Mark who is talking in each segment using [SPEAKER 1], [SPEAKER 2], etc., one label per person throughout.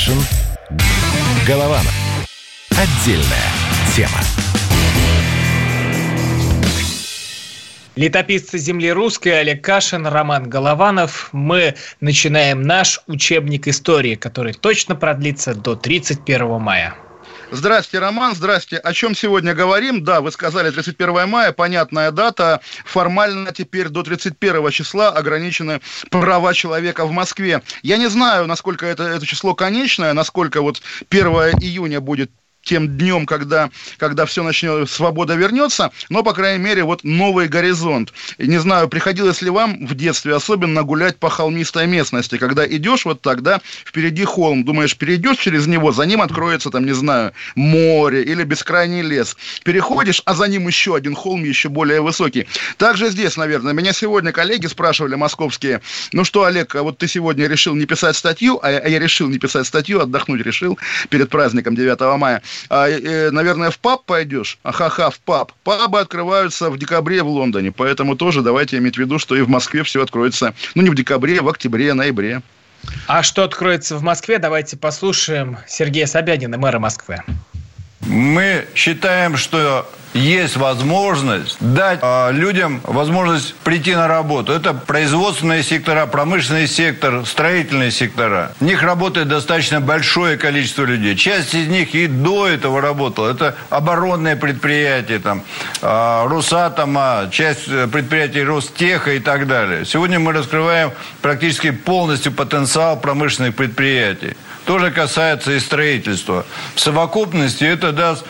[SPEAKER 1] Кашин. Голованов. Отдельная тема.
[SPEAKER 2] Летописцы земли русской Олег Кашин, Роман Голованов. Мы начинаем наш учебник истории, который точно продлится до 31 мая.
[SPEAKER 3] Здрасте, Роман, здрасте. О чем сегодня говорим? Да, вы сказали 31 мая, понятная дата. Формально теперь до 31 числа ограничены права человека в Москве. Я не знаю, насколько это, это число конечное, насколько вот 1 июня будет тем днем, когда, когда все начнет, свобода вернется, но, по крайней мере, вот новый горизонт. Не знаю, приходилось ли вам в детстве особенно гулять по холмистой местности, когда идешь вот так, да, впереди холм, думаешь, перейдешь через него, за ним откроется, там, не знаю, море или бескрайний лес. Переходишь, а за ним еще один холм, еще более высокий. Также здесь, наверное, меня сегодня коллеги спрашивали, московские, ну что, Олег, а вот ты сегодня решил не писать статью, а я, а я решил не писать статью, отдохнуть решил перед праздником 9 мая а, э, наверное, в паб пойдешь, ахаха, в паб. Пабы открываются в декабре в Лондоне, поэтому тоже давайте иметь в виду, что и в Москве все откроется, ну, не в декабре, а в октябре, ноябре.
[SPEAKER 2] А что откроется в Москве, давайте послушаем Сергея Собянина, мэра Москвы.
[SPEAKER 4] Мы считаем, что есть возможность дать э, людям возможность прийти на работу. Это производственные сектора, промышленный сектор, строительные сектора. В них работает достаточно большое количество людей. Часть из них и до этого работала. Это оборонные предприятия, там, э, Росатома, часть предприятий Ростеха и так далее. Сегодня мы раскрываем практически полностью потенциал промышленных предприятий. Тоже касается и строительства. В совокупности это даст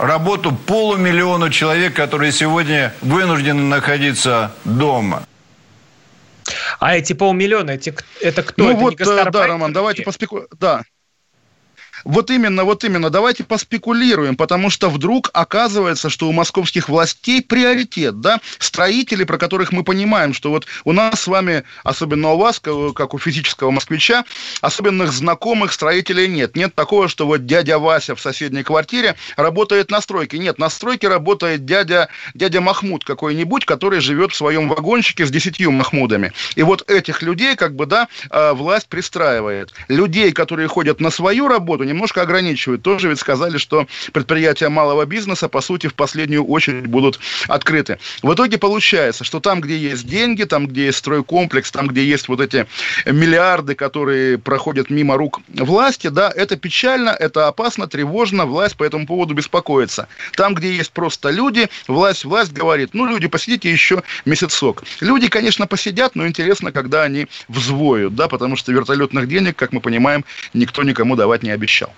[SPEAKER 4] работу полумиллиону человек, которые сегодня вынуждены находиться дома.
[SPEAKER 2] А эти полмиллиона, эти, это кто?
[SPEAKER 3] Ну
[SPEAKER 2] это
[SPEAKER 3] вот, э, да, Роман, давайте поспеку... Да, вот именно, вот именно, давайте поспекулируем, потому что вдруг оказывается, что у московских властей приоритет, да, строители, про которых мы понимаем, что вот у нас с вами, особенно у вас, как у физического москвича, особенных знакомых строителей нет. Нет такого, что вот дядя Вася в соседней квартире работает на стройке. Нет, на стройке работает дядя, дядя Махмуд какой-нибудь, который живет в своем вагончике с десятью Махмудами. И вот этих людей, как бы, да, э, власть пристраивает. Людей, которые ходят на свою работу, немножко ограничивают. Тоже ведь сказали, что предприятия малого бизнеса, по сути, в последнюю очередь будут открыты. В итоге получается, что там, где есть деньги, там, где есть стройкомплекс, там, где есть вот эти миллиарды, которые проходят мимо рук власти, да, это печально, это опасно, тревожно, власть по этому поводу беспокоится. Там, где есть просто люди, власть, власть говорит, ну, люди, посидите еще месяцок. Люди, конечно, посидят, но интересно, когда они взвоют, да, потому что вертолетных денег, как мы понимаем, никто никому давать не обещал обещал.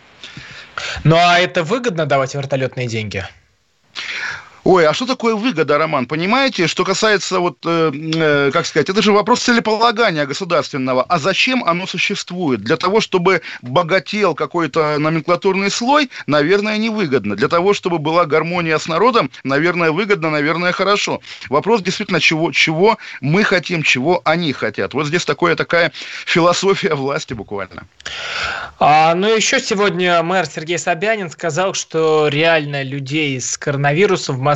[SPEAKER 2] Ну а это выгодно давать вертолетные деньги?
[SPEAKER 3] Ой, а что такое выгода, Роман? Понимаете, что касается, вот, э, э, как сказать, это же вопрос целеполагания государственного. А зачем оно существует? Для того, чтобы богател какой-то номенклатурный слой, наверное, невыгодно. Для того, чтобы была гармония с народом, наверное, выгодно, наверное, хорошо. Вопрос действительно, чего, чего мы хотим, чего они хотят. Вот здесь такое, такая философия власти буквально.
[SPEAKER 2] А, ну, еще сегодня мэр Сергей Собянин сказал, что реально людей с коронавирусом в Москве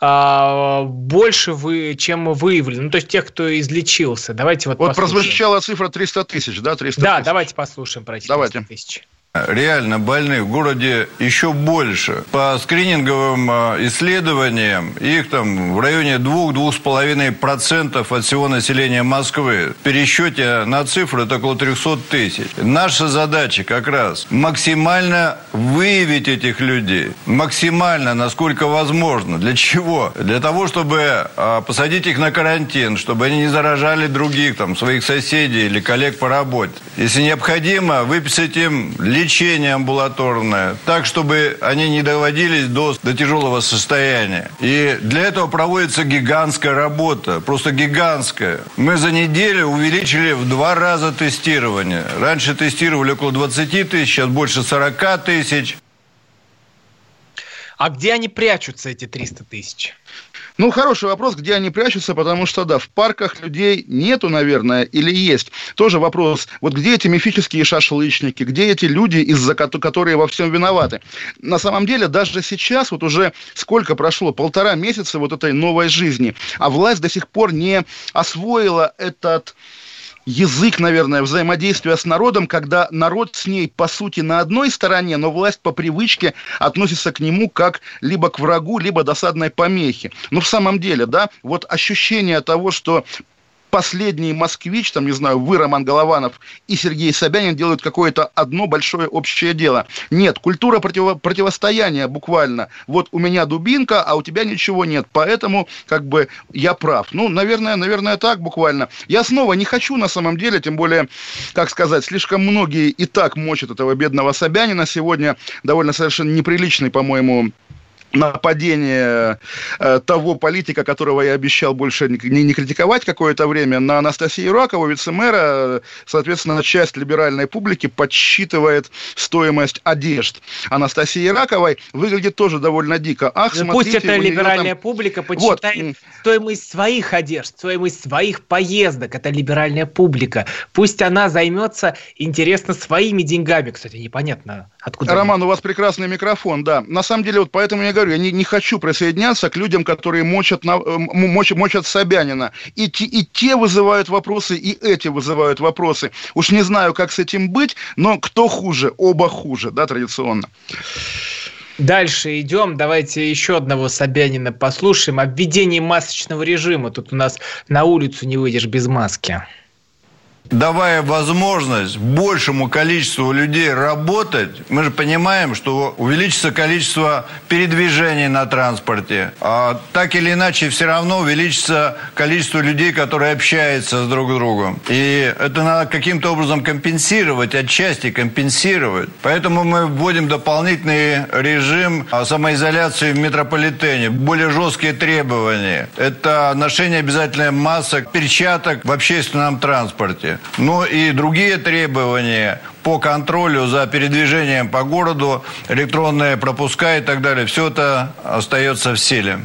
[SPEAKER 2] а, больше вы, чем выявлено. Ну, то есть тех, кто излечился. Давайте вот
[SPEAKER 3] Вот послушаем. прозвучала цифра 300 тысяч, да? 300
[SPEAKER 2] да,
[SPEAKER 3] тысяч.
[SPEAKER 2] давайте послушаем про эти
[SPEAKER 3] давайте.
[SPEAKER 2] 300 тысяч
[SPEAKER 4] реально больных в городе еще больше. По скрининговым а, исследованиям их там в районе 2-2,5% от всего населения Москвы. В пересчете на цифры это около 300 тысяч. Наша задача как раз максимально выявить этих людей. Максимально, насколько возможно. Для чего? Для того, чтобы а, посадить их на карантин, чтобы они не заражали других, там, своих соседей или коллег по работе. Если необходимо, выписать им лечение амбулаторное, так, чтобы они не доводились до, до тяжелого состояния. И для этого проводится гигантская работа, просто гигантская. Мы за неделю увеличили в два раза тестирование. Раньше тестировали около 20 тысяч, сейчас больше 40 тысяч.
[SPEAKER 2] А где они прячутся, эти 300 тысяч?
[SPEAKER 3] Ну, хороший вопрос, где они прячутся, потому что, да, в парках людей нету, наверное, или есть. Тоже вопрос, вот где эти мифические шашлычники, где эти люди, из-за которые во всем виноваты. На самом деле, даже сейчас, вот уже сколько прошло, полтора месяца вот этой новой жизни, а власть до сих пор не освоила этот язык, наверное, взаимодействия с народом, когда народ с ней, по сути, на одной стороне, но власть по привычке относится к нему как либо к врагу, либо досадной помехи. Но в самом деле, да, вот ощущение того, что последний москвич, там, не знаю, вы, Роман Голованов и Сергей Собянин делают какое-то одно большое общее дело. Нет, культура противо противостояния буквально. Вот у меня дубинка, а у тебя ничего нет. Поэтому, как бы, я прав. Ну, наверное, наверное, так буквально. Я снова не хочу, на самом деле, тем более, как сказать, слишком многие и так мочат этого бедного Собянина. Сегодня довольно совершенно неприличный, по-моему, нападение э, того политика, которого я обещал больше не, не критиковать какое-то время, на Анастасию Ракову, вице-мэра, соответственно, часть либеральной публики подсчитывает стоимость одежд Анастасии Раковой. Выглядит тоже довольно дико.
[SPEAKER 2] Ах, ну, смотрите, Пусть эта либеральная там... публика подсчитает вот. стоимость своих одежд, стоимость своих поездок. Это либеральная публика. Пусть она займется, интересно, своими деньгами. Кстати, непонятно, откуда...
[SPEAKER 3] Роман, они. у вас прекрасный микрофон, да. На самом деле, вот поэтому я говорю, я не, не хочу присоединяться к людям, которые мочат, на, э, мочат, мочат Собянина. И, те, и те вызывают вопросы, и эти вызывают вопросы. Уж не знаю, как с этим быть, но кто хуже? Оба хуже, да, традиционно.
[SPEAKER 2] Дальше идем. Давайте еще одного Собянина послушаем. О введении масочного режима. Тут у нас на улицу не выйдешь без маски
[SPEAKER 4] давая возможность большему количеству людей работать, мы же понимаем, что увеличится количество передвижений на транспорте. А так или иначе, все равно увеличится количество людей, которые общаются с друг с другом. И это надо каким-то образом компенсировать, отчасти компенсировать. Поэтому мы вводим дополнительный режим самоизоляции в метрополитене, более жесткие требования. Это ношение обязательной масок, перчаток в общественном транспорте. Ну и другие требования по контролю за передвижением по городу, электронные пропуска и так далее, все это остается в силе.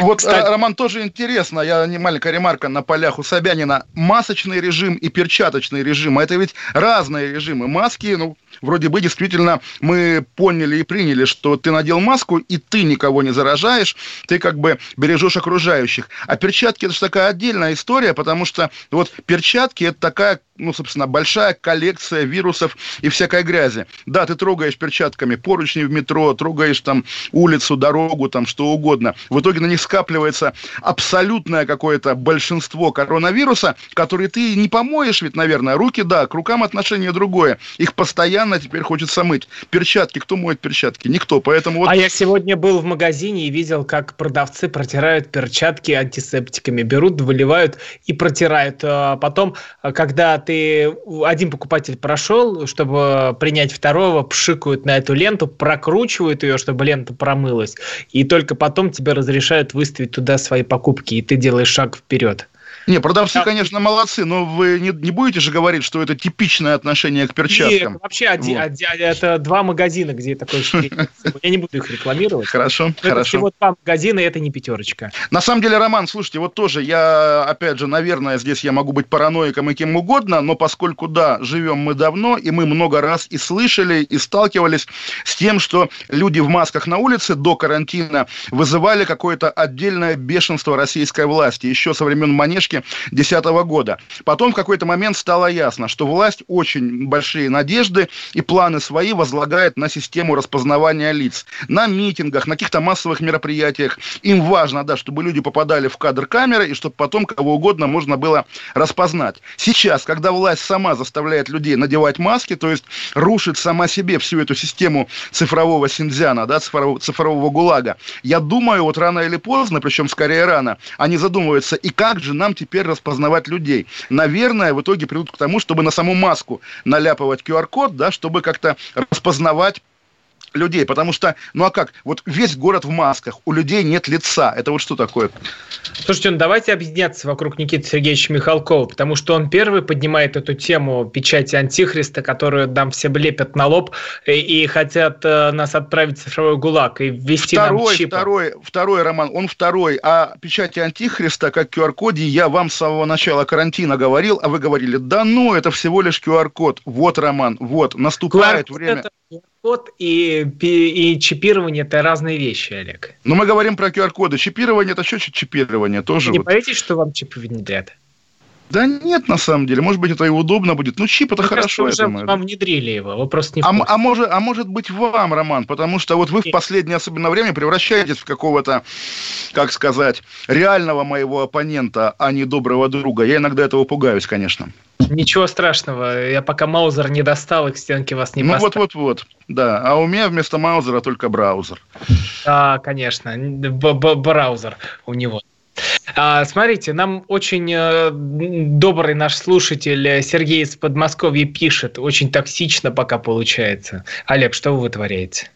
[SPEAKER 3] Вот, Кстати... Роман, тоже интересно, я не маленькая ремарка на полях у Собянина. Масочный режим и перчаточный режим, а это ведь разные режимы. Маски, ну, вроде бы действительно мы поняли и приняли, что ты надел маску, и ты никого не заражаешь, ты как бы бережешь окружающих. А перчатки это же такая отдельная история, потому что вот перчатки это такая ну, собственно, большая коллекция вирусов и всякой грязи. Да, ты трогаешь перчатками поручни в метро, трогаешь там улицу, дорогу, там что угодно. В итоге на них скапливается абсолютное какое-то большинство коронавируса, которые ты не помоешь ведь, наверное. Руки, да, к рукам отношение другое. Их постоянно теперь хочется мыть. Перчатки, кто моет перчатки? Никто. Поэтому вот...
[SPEAKER 2] А я сегодня был в магазине и видел, как продавцы протирают перчатки антисептиками. Берут, выливают и протирают. А потом, когда ты один покупатель прошел, чтобы принять второго, пшикают на эту ленту, прокручивают ее, чтобы лента промылась, и только потом тебе разрешают выставить туда свои покупки, и ты делаешь шаг вперед.
[SPEAKER 3] Не, продавцы, да. конечно, молодцы, но вы не, не будете же говорить, что это типичное отношение к перчаткам. Нет,
[SPEAKER 2] вообще вот. один, это два магазина, где такое Я не буду их рекламировать.
[SPEAKER 3] Хорошо,
[SPEAKER 2] но
[SPEAKER 3] хорошо.
[SPEAKER 2] Это всего два магазина, и это не пятерочка.
[SPEAKER 3] На самом деле, Роман, слушайте, вот тоже я, опять же, наверное, здесь я могу быть параноиком и кем угодно, но поскольку, да, живем мы давно, и мы много раз и слышали, и сталкивались с тем, что люди в масках на улице до карантина вызывали какое-то отдельное бешенство российской власти. Еще со времен Манежки 2010 года. Потом в какой-то момент стало ясно, что власть очень большие надежды и планы свои возлагает на систему распознавания лиц. На митингах, на каких-то массовых мероприятиях. Им важно, да, чтобы люди попадали в кадр камеры и чтобы потом кого угодно можно было распознать. Сейчас, когда власть сама заставляет людей надевать маски, то есть рушит сама себе всю эту систему цифрового синьцзяна, да, цифрового, цифрового гулага, я думаю, вот рано или поздно, причем скорее рано, они задумываются, и как же нам теперь распознавать людей. Наверное, в итоге придут к тому, чтобы на саму маску наляпывать QR-код, да, чтобы как-то распознавать людей, потому что, ну а как, вот весь город в масках, у людей нет лица, это вот что такое?
[SPEAKER 2] Слушайте, ну давайте объединяться вокруг Никиты Сергеевича Михалкова, потому что он первый поднимает эту тему печати Антихриста, которую нам все лепят на лоб и, и хотят э, нас отправить в цифровой ГУЛАГ и ввести
[SPEAKER 3] второй,
[SPEAKER 2] нам чипы.
[SPEAKER 3] Второй, второй, Роман, он второй, а печати Антихриста как QR-коде я вам с самого начала карантина говорил, а вы говорили, да ну, это всего лишь QR-код. Вот, Роман, вот, наступает QR время. Это
[SPEAKER 2] QR-код и, и чипирование – это разные вещи, Олег.
[SPEAKER 3] Но мы говорим про QR-коды. Чипирование – это что чипирование? Тоже
[SPEAKER 2] Вы не вот. боитесь, что вам чипы внедрят?
[SPEAKER 3] Да нет, на самом деле. Может быть, это и удобно будет. Ну, чип это Мне хорошо,
[SPEAKER 2] кажется, я думаю. Вам внедрили его, вы просто не
[SPEAKER 3] а, а, может, а может быть, вам, Роман, потому что вот вы в последнее особенно время превращаетесь в какого-то, как сказать, реального моего оппонента, а не доброго друга. Я иногда этого пугаюсь, конечно.
[SPEAKER 2] Ничего страшного, я пока Маузер не достал и к стенке вас не
[SPEAKER 3] Ну вот-вот-вот, да. А у меня вместо Маузера только браузер.
[SPEAKER 2] А, конечно, Б -б браузер у него. А, смотрите, нам очень э, добрый наш слушатель Сергей из Подмосковья пишет. Очень токсично пока получается. Олег, что вы вытворяете?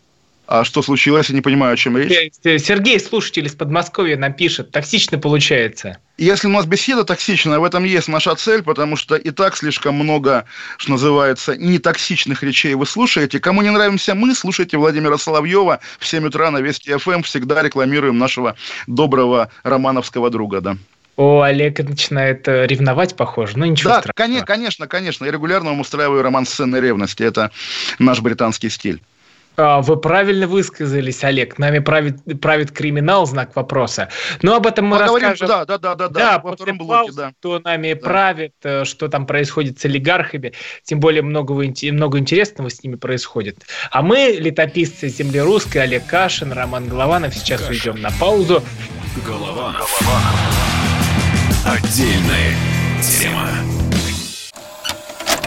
[SPEAKER 3] А что случилось? Я не понимаю, о чем речь.
[SPEAKER 2] Сергей, слушатель из Подмосковья, нам пишет. Токсично получается.
[SPEAKER 3] Если у нас беседа токсичная, в этом есть наша цель, потому что и так слишком много, что называется, нетоксичных речей вы слушаете. Кому не нравимся мы, слушайте Владимира Соловьева в 7 утра на Вести ФМ. Всегда рекламируем нашего доброго романовского друга, да.
[SPEAKER 2] О, Олег начинает э, ревновать, похоже. Ну, ничего да,
[SPEAKER 3] страшного. конечно, конечно. Я регулярно вам устраиваю роман сцены ревности. Это наш британский стиль.
[SPEAKER 2] А, вы правильно высказались, Олег. Нами правит, правит криминал, знак вопроса. Но об этом мы Поговорим, расскажем.
[SPEAKER 3] Да, да, да, да.
[SPEAKER 2] Да, во втором блоке, да. Кто нами да. правит, э, что там происходит с олигархами. Тем более много, много интересного с ними происходит. А мы, летописцы земли русской, Олег Кашин, Роман Голованов, сейчас Кашин. уйдем на паузу.
[SPEAKER 1] Голова. Голова. Отдельная тема.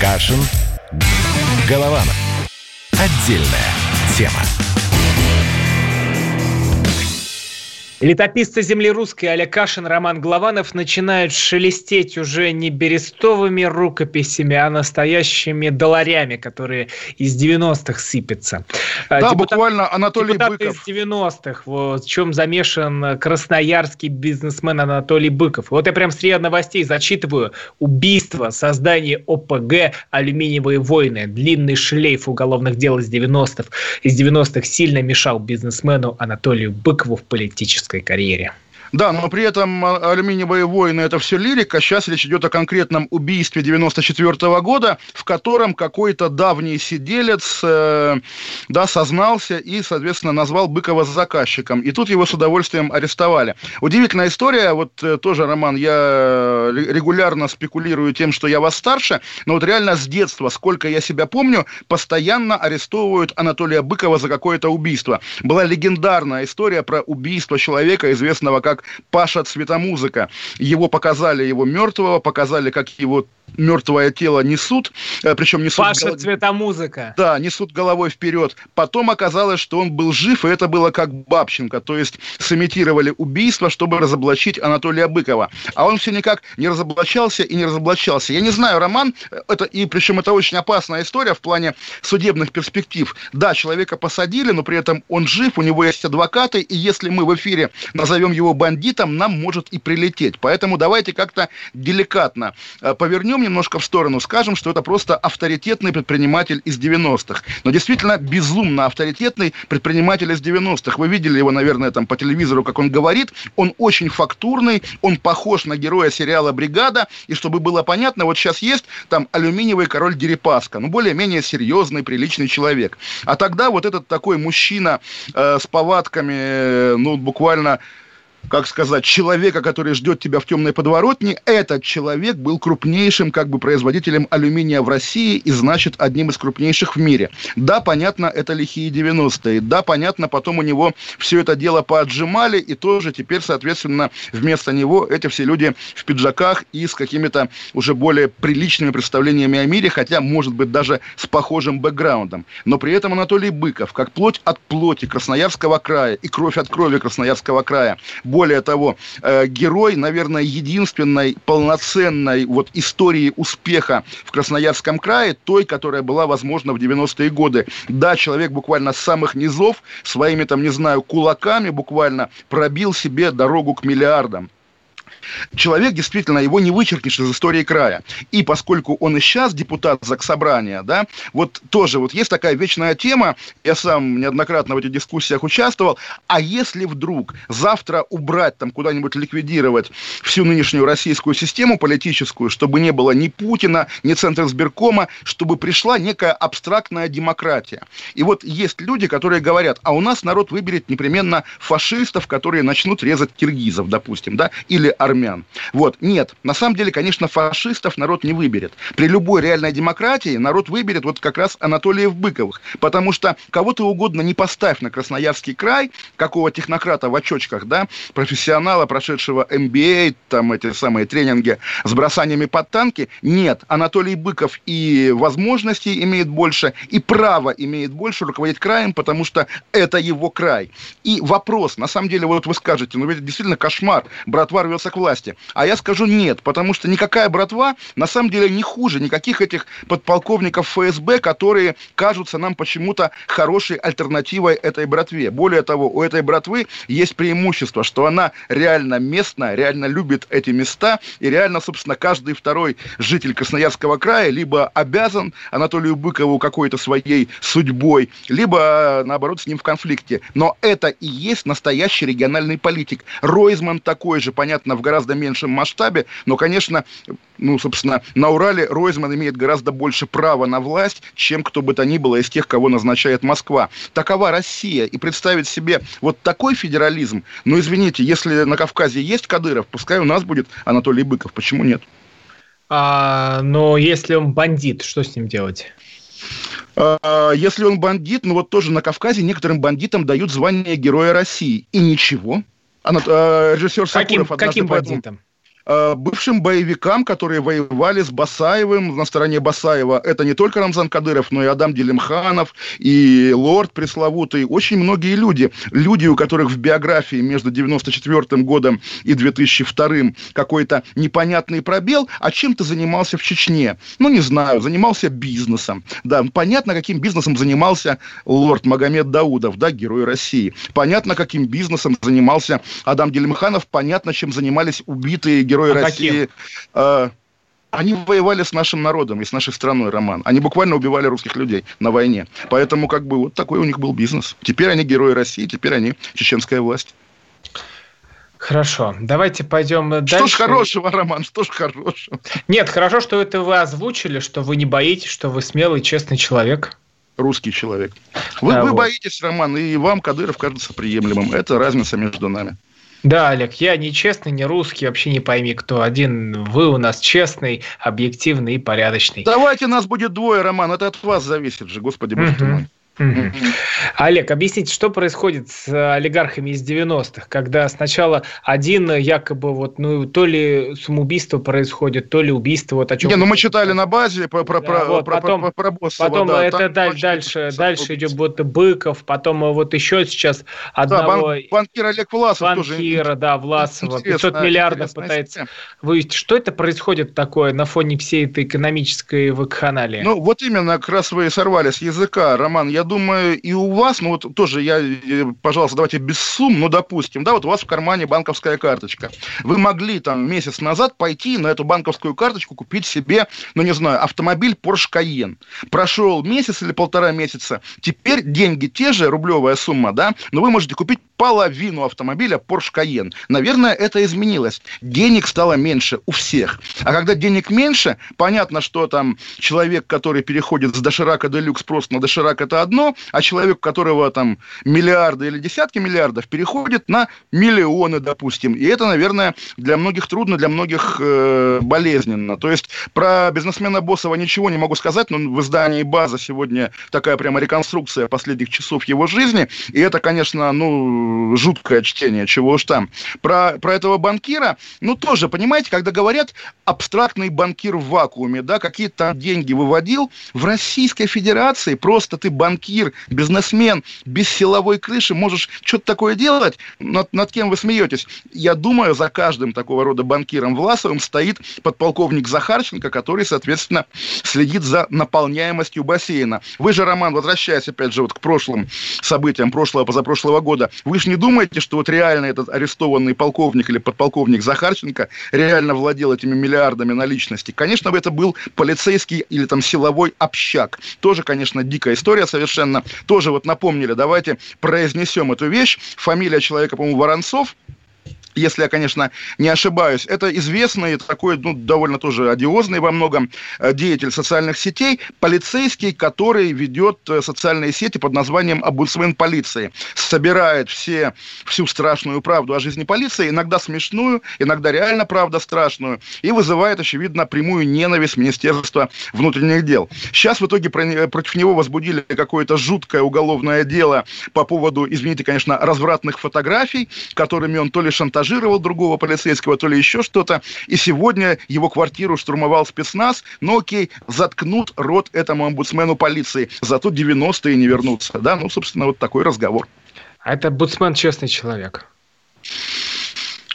[SPEAKER 1] Кашин. Голованов. Отдельная тема.
[SPEAKER 2] Летописцы земли русской Олег Кашин, Роман Главанов начинают шелестеть уже не берестовыми рукописями, а настоящими долларями, которые из 90-х сыпятся.
[SPEAKER 3] А, да, депутат, буквально Анатолий депутат Быков.
[SPEAKER 2] из 90-х, вот, в чем замешан красноярский бизнесмен Анатолий Быков. Вот я прям с РИА новостей зачитываю. Убийство, создание ОПГ, алюминиевые войны, длинный шлейф уголовных дел из 90-х. Из 90-х сильно мешал бизнесмену Анатолию Быкову в политическом творческой карьере.
[SPEAKER 3] Да, но при этом а, «Алюминиевые войны» — это все лирика. Сейчас речь идет о конкретном убийстве 94 -го года, в котором какой-то давний сиделец э, да, сознался и, соответственно, назвал Быкова заказчиком. И тут его с удовольствием арестовали. Удивительная история. Вот э, тоже, Роман, я регулярно спекулирую тем, что я вас старше, но вот реально с детства, сколько я себя помню, постоянно арестовывают Анатолия Быкова за какое-то убийство. Была легендарная история про убийство человека, известного как Паша Цветомузыка. Его показали, его мертвого, показали, как его мертвое тело несут, э, причем несут...
[SPEAKER 2] Паша голов... Цветомузыка.
[SPEAKER 3] Да, несут головой вперед. Потом оказалось, что он был жив, и это было как Бабченко, то есть сымитировали убийство, чтобы разоблачить Анатолия Быкова. А он все никак не разоблачался и не разоблачался. Я не знаю, Роман, э, это, и причем это очень опасная история в плане судебных перспектив. Да, человека посадили, но при этом он жив, у него есть адвокаты, и если мы в эфире назовем его бандитом, нам может и прилететь. Поэтому давайте как-то деликатно э, повернем отойдем немножко в сторону, скажем, что это просто авторитетный предприниматель из 90-х. Но действительно безумно авторитетный предприниматель из 90-х. Вы видели его, наверное, там по телевизору, как он говорит. Он очень фактурный, он похож на героя сериала «Бригада». И чтобы было понятно, вот сейчас есть там алюминиевый король Дерипаска, ну, более-менее серьезный, приличный человек. А тогда вот этот такой мужчина э, с повадками, э, ну, буквально как сказать, человека, который ждет тебя в темной подворотне, этот человек был крупнейшим как бы производителем алюминия в России и, значит, одним из крупнейших в мире. Да, понятно, это лихие 90-е. Да, понятно, потом у него все это дело поотжимали, и тоже теперь, соответственно, вместо него эти все люди в пиджаках и с какими-то уже более приличными представлениями о мире, хотя, может быть, даже с похожим бэкграундом. Но при этом Анатолий Быков, как плоть от плоти Красноярского края и кровь от крови Красноярского края, более того, э, герой, наверное, единственной полноценной вот истории успеха в Красноярском крае, той, которая была возможна в 90-е годы. Да, человек буквально с самых низов, своими там, не знаю, кулаками буквально пробил себе дорогу к миллиардам человек действительно, его не вычеркнешь из истории края. И поскольку он и сейчас депутат Заксобрания, да, вот тоже вот есть такая вечная тема, я сам неоднократно в этих дискуссиях участвовал, а если вдруг завтра убрать, там куда-нибудь ликвидировать всю нынешнюю российскую систему политическую, чтобы не было ни Путина, ни Центра сберкома, чтобы пришла некая абстрактная демократия. И вот есть люди, которые говорят, а у нас народ выберет непременно фашистов, которые начнут резать киргизов, допустим, да, или армян армян. Вот, нет, на самом деле, конечно, фашистов народ не выберет. При любой реальной демократии народ выберет вот как раз Анатолиев Быковых, потому что кого то угодно не поставь на Красноярский край, какого технократа в очочках, да, профессионала, прошедшего MBA, там эти самые тренинги с бросаниями под танки, нет, Анатолий Быков и возможностей имеет больше, и право имеет больше руководить краем, потому что это его край. И вопрос, на самом деле, вот вы скажете, ну ведь действительно кошмар, братва рвется к власти. А я скажу нет, потому что никакая братва на самом деле не хуже никаких этих подполковников ФСБ, которые кажутся нам почему-то хорошей альтернативой этой братве. Более того, у этой братвы есть преимущество, что она реально местная, реально любит эти места, и реально, собственно, каждый второй житель Красноярского края либо обязан Анатолию Быкову какой-то своей судьбой, либо, наоборот, с ним в конфликте. Но это и есть настоящий региональный политик. Ройзман такой же, понятно, в гораздо меньшем масштабе, но, конечно, ну, собственно, на Урале Ройзман имеет гораздо больше права на власть, чем кто бы то ни было из тех, кого назначает Москва. Такова Россия. И представить себе вот такой федерализм, ну, извините, если на Кавказе есть Кадыров, пускай у нас будет Анатолий Быков. Почему нет?
[SPEAKER 2] А, но если он бандит, что с ним делать?
[SPEAKER 3] А, если он бандит, ну вот тоже на Кавказе некоторым бандитам дают звание Героя России. И ничего.
[SPEAKER 2] Она, э, режиссер Сакуров каким, каким бандитом?
[SPEAKER 3] Э, бывшим боевикам, которые воевали с Басаевым на стороне Басаева. Это не только Рамзан Кадыров, но и Адам Делимханов, и Лорд пресловутый. Очень многие люди. Люди, у которых в биографии между 94 годом и 2002 какой-то непонятный пробел, а чем ты занимался в Чечне? Ну, не знаю, занимался бизнесом. Да, понятно, каким бизнесом занимался Лорд Магомед Даудов, да, герой России. Понятно, каким бизнесом занимался Адам Делимханов. Понятно, чем занимались убитые герои а России. Э, они воевали с нашим народом и с нашей страной, Роман. Они буквально убивали русских людей на войне. Поэтому как бы вот такой у них был бизнес. Теперь они герои России, теперь они чеченская власть.
[SPEAKER 2] Хорошо, давайте пойдем дальше.
[SPEAKER 3] Что ж хорошего, Роман, что ж хорошего?
[SPEAKER 2] Нет, хорошо, что это вы озвучили, что вы не боитесь, что вы смелый, честный человек.
[SPEAKER 3] Русский человек. Вы, а, вы вот. боитесь, Роман, и вам Кадыров кажется приемлемым. Это разница между нами.
[SPEAKER 2] Да, Олег, я не честный, не русский, вообще не пойми, кто один. Вы у нас честный, объективный и порядочный.
[SPEAKER 3] Давайте нас будет двое, Роман, это от вас зависит же, господи боже мой.
[SPEAKER 2] Олег, объясните, что происходит с олигархами из 90-х, когда сначала один якобы вот, ну, то ли самоубийство происходит, то ли убийство, вот о чем...
[SPEAKER 3] Не, ну мы читали на базе про, про,
[SPEAKER 2] да, вот, про, потом, про, про Боссова, Потом да, это дальше, дальше, дальше идет вот Быков, потом вот еще сейчас одного... Да, бан,
[SPEAKER 3] банкир Олег Власов
[SPEAKER 2] банкира, тоже. да, Власова, 500 миллиардов пытается вывести. Что это происходит такое на фоне всей этой экономической вакханалии?
[SPEAKER 3] Ну, вот именно, как раз вы сорвали с языка, Роман, я думаю, и у вас, ну вот тоже я, пожалуйста, давайте без сумм, ну, допустим, да, вот у вас в кармане банковская карточка. Вы могли там месяц назад пойти на эту банковскую карточку купить себе, ну, не знаю, автомобиль Porsche Cayenne. Прошел месяц или полтора месяца, теперь деньги те же, рублевая сумма, да, но вы можете купить половину автомобиля Porsche Cayenne. Наверное, это изменилось. Денег стало меньше у всех. А когда денег меньше, понятно, что там человек, который переходит с доширака делюкс просто на доширак это одно, а человек, у которого там миллиарды или десятки миллиардов, переходит на миллионы, допустим. И это, наверное, для многих трудно, для многих э, болезненно. То есть про бизнесмена Боссова ничего не могу сказать, но в издании «База» сегодня такая прямо реконструкция последних часов его жизни, и это, конечно, ну, жуткое чтение, чего уж там. Про, про этого банкира, ну, тоже, понимаете, когда говорят абстрактный банкир в вакууме, да, какие-то деньги выводил, в Российской Федерации просто ты банкир, бизнесмен, без силовой крыши, можешь что-то такое делать, над, над кем вы смеетесь. Я думаю, за каждым такого рода банкиром Власовым стоит подполковник Захарченко, который, соответственно, следит за наполняемостью бассейна. Вы же, Роман, возвращаясь, опять же, вот к прошлым событиям прошлого, позапрошлого года, вы же не думаете, что вот реально этот арестованный полковник или подполковник Захарченко реально владел этими миллиардами наличности? Конечно, это был полицейский или там силовой общак. Тоже, конечно, дикая история совершенно. Тоже вот напомнили, давайте произнесем эту вещь. Фамилия человека, по-моему, Воронцов, если я, конечно, не ошибаюсь. Это известный, такой, ну, довольно тоже одиозный во многом э, деятель социальных сетей, полицейский, который ведет э, социальные сети под названием «Обудсмен полиции». Собирает все, всю страшную правду о жизни полиции, иногда смешную, иногда реально правда страшную, и вызывает, очевидно, прямую ненависть Министерства внутренних дел. Сейчас в итоге против него возбудили какое-то жуткое уголовное дело по поводу, извините, конечно, развратных фотографий, которыми он то ли шантажировал, шантажировал другого полицейского, то ли еще что-то. И сегодня его квартиру штурмовал спецназ. Но окей, заткнут рот этому омбудсмену полиции. Зато 90-е не вернутся. Да, ну, собственно, вот такой разговор.
[SPEAKER 2] А это омбудсмен честный человек.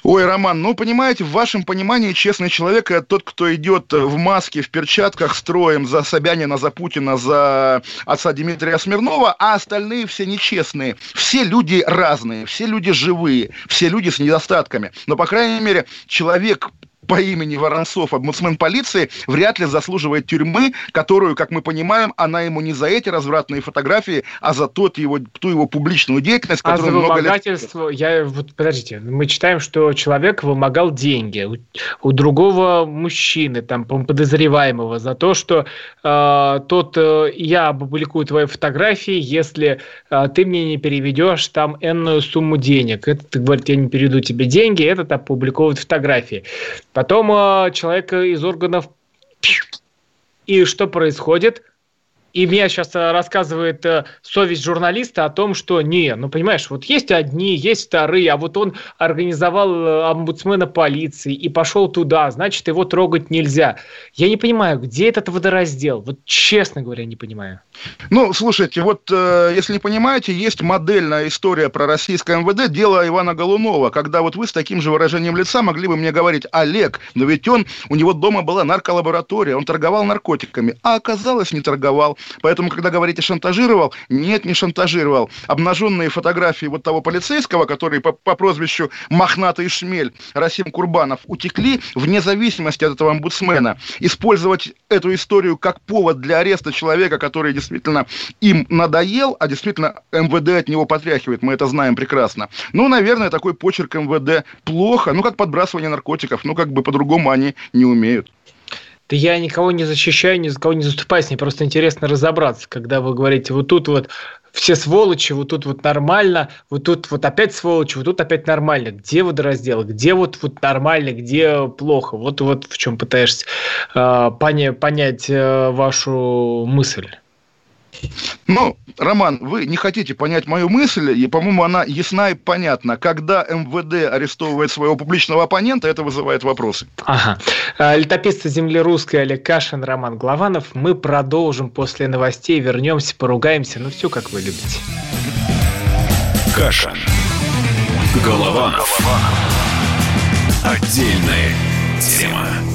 [SPEAKER 3] Ой, Роман, ну, понимаете, в вашем понимании честный человек – это тот, кто идет в маске, в перчатках, строем за Собянина, за Путина, за отца Дмитрия Смирнова, а остальные все нечестные. Все люди разные, все люди живые, все люди с недостатками. Но, по крайней мере, человек, по имени Воронцов, омбудсмен полиции, вряд ли заслуживает тюрьмы, которую, как мы понимаем, она ему не за эти развратные фотографии, а за тот его, ту его публичную деятельность,
[SPEAKER 2] а которую за вымогательство, лет... я вот, подождите, мы читаем, что человек вымогал деньги у, у другого мужчины, там, подозреваемого, за то, что э, тот, э, я опубликую твои фотографии, если э, ты мне не переведешь там энную сумму денег. Этот говорит, я не переведу тебе деньги, этот опубликовывает фотографии. Потом э, человек из органов... И что происходит? И мне сейчас э, рассказывает э, совесть журналиста о том, что не, ну понимаешь, вот есть одни, есть вторые, а вот он организовал э, омбудсмена полиции и пошел туда, значит, его трогать нельзя. Я не понимаю, где этот водораздел? Вот честно говоря, не понимаю.
[SPEAKER 3] Ну, слушайте, вот э, если не понимаете, есть модельная история про российское МВД, дело Ивана Голунова, когда вот вы с таким же выражением лица могли бы мне говорить, Олег, но ведь он, у него дома была нарколаборатория, он торговал наркотиками, а оказалось не торговал. Поэтому, когда говорите шантажировал, нет, не шантажировал. Обнаженные фотографии вот того полицейского, который по, по прозвищу Мохнатый Шмель, Расим Курбанов, утекли вне зависимости от этого омбудсмена. Использовать эту историю как повод для ареста человека, который действительно им надоел, а действительно МВД от него потряхивает, мы это знаем прекрасно. Ну, наверное, такой почерк МВД плохо, ну, как подбрасывание наркотиков, ну, как бы по-другому они не умеют.
[SPEAKER 2] Да я никого не защищаю, ни за кого не заступаю, мне просто интересно разобраться, когда вы говорите, вот тут вот все сволочи, вот тут вот нормально, вот тут вот опять сволочи, вот тут опять нормально. Где водораздел? Где вот, вот нормально, где плохо? Вот, вот в чем пытаешься э, понять, понять э, вашу мысль.
[SPEAKER 3] Ну, Роман, вы не хотите понять мою мысль, и, по-моему, она ясна и понятна. Когда МВД арестовывает своего публичного оппонента, это вызывает вопросы.
[SPEAKER 2] Ага. А, летописцы земли русской Олег Кашин, Роман Главанов. Мы продолжим после новостей, вернемся, поругаемся. Ну, все, как вы любите.
[SPEAKER 1] Кашин. Голованов. Отдельная тема.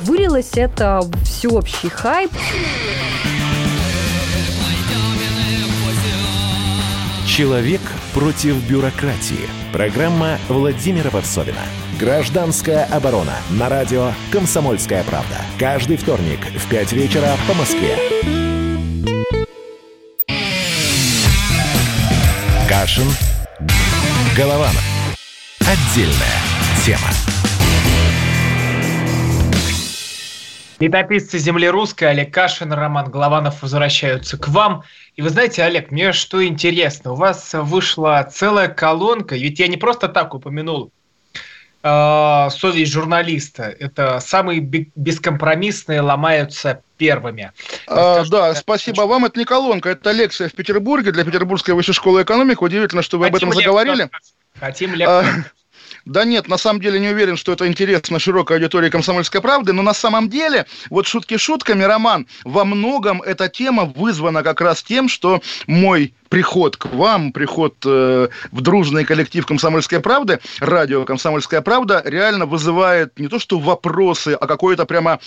[SPEAKER 5] Вылилось это всеобщий хайп.
[SPEAKER 6] Человек против бюрократии. Программа Владимира Варсовина. Гражданская оборона. На радио «Комсомольская правда». Каждый вторник в 5 вечера по Москве. Кашин. Голованов. Отдельная тема.
[SPEAKER 2] Летописцы земли русской Олег Кашин, Роман Голованов возвращаются к вам. И вы знаете, Олег, мне что интересно, у вас вышла целая колонка, ведь я не просто так упомянул э, совесть журналиста. Это самые бескомпромиссные ломаются первыми.
[SPEAKER 3] А, Скажу, да, спасибо хочу... вам. Это не колонка, это лекция в Петербурге для Петербургской высшей школы экономики. Удивительно, что вы Хотим об этом заговорили.
[SPEAKER 2] Хотим лекцию.
[SPEAKER 3] Да нет, на самом деле не уверен, что это интересно широкой аудитории «Комсомольской правды», но на самом деле, вот шутки шутками, Роман, во многом эта тема вызвана как раз тем, что мой приход к вам, приход э, в дружный коллектив «Комсомольской правды», радио «Комсомольская правда» реально вызывает не то что вопросы, а какое-то прямо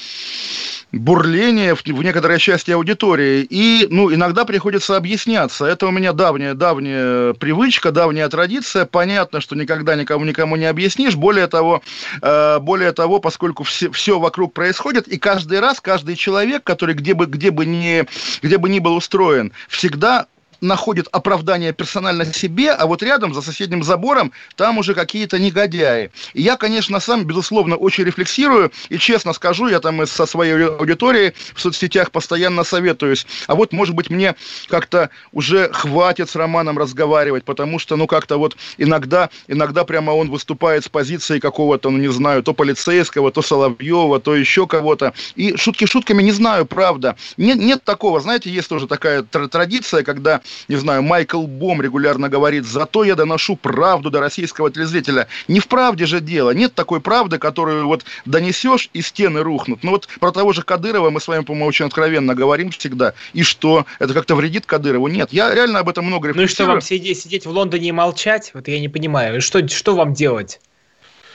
[SPEAKER 3] бурление в, в некоторой части аудитории. И, ну, иногда приходится объясняться. Это у меня давняя, давняя привычка, давняя традиция. Понятно, что никогда никому никому не объяснишь. Более того, э, более того, поскольку все, все вокруг происходит, и каждый раз, каждый человек, который где бы, где бы, ни, где бы ни был устроен, всегда находит оправдание персонально себе, а вот рядом, за соседним забором, там уже какие-то негодяи. И я, конечно, сам, безусловно, очень рефлексирую, и честно скажу, я там со своей аудиторией в соцсетях постоянно советуюсь. А вот, может быть, мне как-то уже хватит с Романом разговаривать, потому что, ну, как-то вот иногда, иногда прямо он выступает с позиции какого-то, ну, не знаю, то полицейского, то Соловьева, то еще кого-то. И шутки шутками не знаю, правда. Нет, нет такого, знаете, есть тоже такая традиция, когда не знаю, Майкл Бом регулярно говорит, зато я доношу правду до российского телезрителя. Не в правде же дело. Нет такой правды, которую вот донесешь, и стены рухнут. Ну вот про того же Кадырова мы с вами, по-моему, очень откровенно говорим всегда. И что? Это как-то вредит Кадырову? Нет, я реально об этом много
[SPEAKER 2] рефлексирую. Ну и что, вам сидеть, сидеть в Лондоне и молчать? Вот я не понимаю. Что, что вам делать?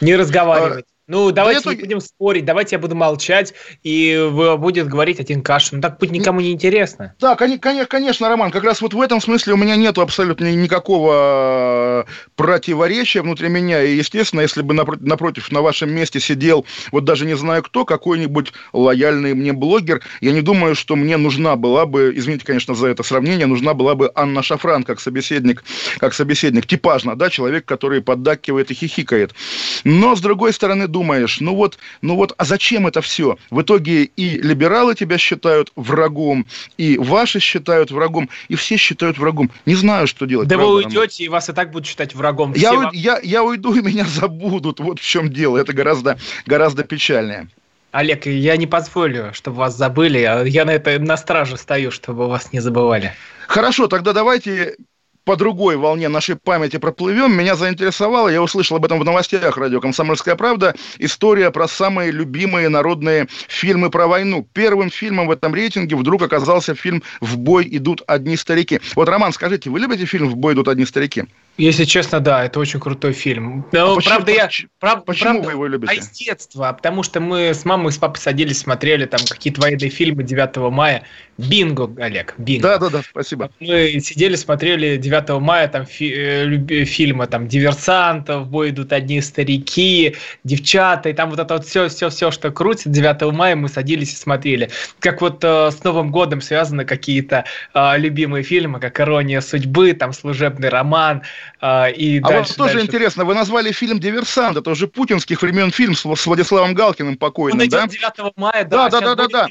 [SPEAKER 2] Не разговаривать? Ну, давайте да не будем спорить, давайте я буду молчать, и будет говорить один Кашин. Ну, так будет никому не интересно.
[SPEAKER 3] Да, конечно, Роман, как раз вот в этом смысле у меня нету абсолютно никакого э, противоречия внутри меня. И, естественно, если бы напротив, напротив на вашем месте сидел, вот даже не знаю кто, какой-нибудь лояльный мне блогер, я не думаю, что мне нужна была бы, извините, конечно, за это сравнение, нужна была бы Анна Шафран как собеседник, как собеседник, типажно, да, человек, который поддакивает и хихикает. Но, с другой стороны, думаешь, ну вот, ну вот, а зачем это все? В итоге и либералы тебя считают врагом, и ваши считают врагом, и все считают врагом. Не знаю, что делать.
[SPEAKER 2] Да правда, вы уйдете, и вас и так будут считать врагом.
[SPEAKER 3] Я, вам... я, я уйду, и меня забудут. Вот в чем дело. Это гораздо, гораздо печальнее.
[SPEAKER 2] Олег, я не позволю, чтобы вас забыли. Я на это на страже стою, чтобы вас не забывали.
[SPEAKER 3] Хорошо, тогда давайте по другой волне нашей памяти проплывем. Меня заинтересовало, я услышал об этом в новостях радио «Комсомольская правда», история про самые любимые народные фильмы про войну. Первым фильмом в этом рейтинге вдруг оказался фильм «В бой идут одни старики». Вот, Роман, скажите, вы любите фильм «В бой идут одни старики»?
[SPEAKER 2] Если честно, да, это очень крутой фильм. Но, а почему, правда, я, прав,
[SPEAKER 3] почему правда, вы его любите? А
[SPEAKER 2] из детства, потому что мы с мамой и с папой садились, смотрели там какие-то военные фильмы 9 мая. Бинго, Олег, бинго.
[SPEAKER 3] Да, да, да, спасибо.
[SPEAKER 2] Мы сидели, смотрели 9 мая там фи- э, фильмы, там, диверсантов, бой идут одни старики, девчата, и там вот это вот все, все, все, что крутит 9 мая, мы садились и смотрели. Как вот э, с Новым годом связаны какие-то э, любимые фильмы, как «Ирония судьбы», там, «Служебный роман»,
[SPEAKER 3] а, и а дальше, вот тоже дальше. интересно, вы назвали фильм «Диверсант», это уже путинских времен фильм с, с Владиславом Галкиным покойным, Он
[SPEAKER 2] да? 9 мая, да.
[SPEAKER 3] Да, да, да, да.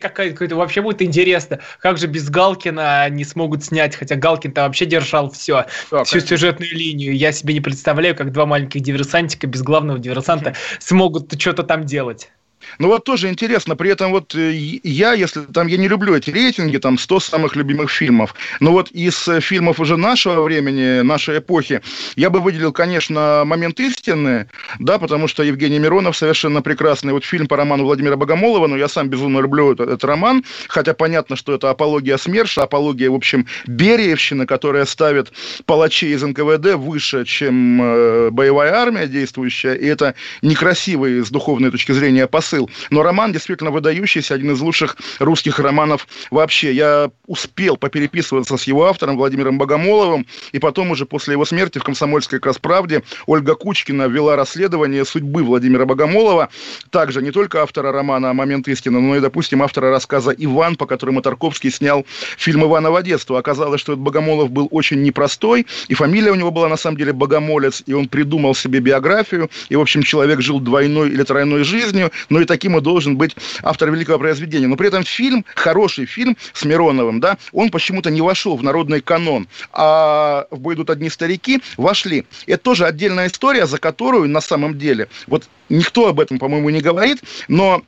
[SPEAKER 2] Какой-то, вообще будет интересно, как же без Галкина они смогут снять, хотя Галкин-то вообще держал все, да, всю конечно. сюжетную линию. Я себе не представляю, как два маленьких диверсантика без главного диверсанта смогут что-то там делать.
[SPEAKER 3] Ну вот тоже интересно, при этом вот э, я, если там, я не люблю эти рейтинги, там 100 самых любимых фильмов, но вот из э, фильмов уже нашего времени, нашей эпохи, я бы выделил, конечно, «Момент истины», да, потому что Евгений Миронов совершенно прекрасный, вот фильм по роману Владимира Богомолова, но я сам безумно люблю этот, этот роман, хотя понятно, что это апология СМЕРШа, апология, в общем, Бериевщины, которая ставит палачей из НКВД выше, чем э, боевая армия действующая, и это некрасивый с духовной точки зрения посыл, посыл. Но роман действительно выдающийся, один из лучших русских романов вообще. Я успел попереписываться с его автором Владимиром Богомоловым, и потом уже после его смерти в «Комсомольской как раз правде» Ольга Кучкина вела расследование судьбы Владимира Богомолова, также не только автора романа «Момент истины», но и, допустим, автора рассказа «Иван», по которому Тарковский снял фильм «Иваново детство». Оказалось, что этот Богомолов был очень непростой, и фамилия у него была на самом деле Богомолец, и он придумал себе биографию, и, в общем, человек жил двойной или тройной жизнью, но и таким и должен быть автор великого произведения. Но при этом фильм, хороший фильм с Мироновым, да, он почему-то не вошел в народный канон, а в «Бой идут одни старики» вошли. Это тоже отдельная история, за которую на самом деле, вот Никто об этом, по-моему, не говорит, но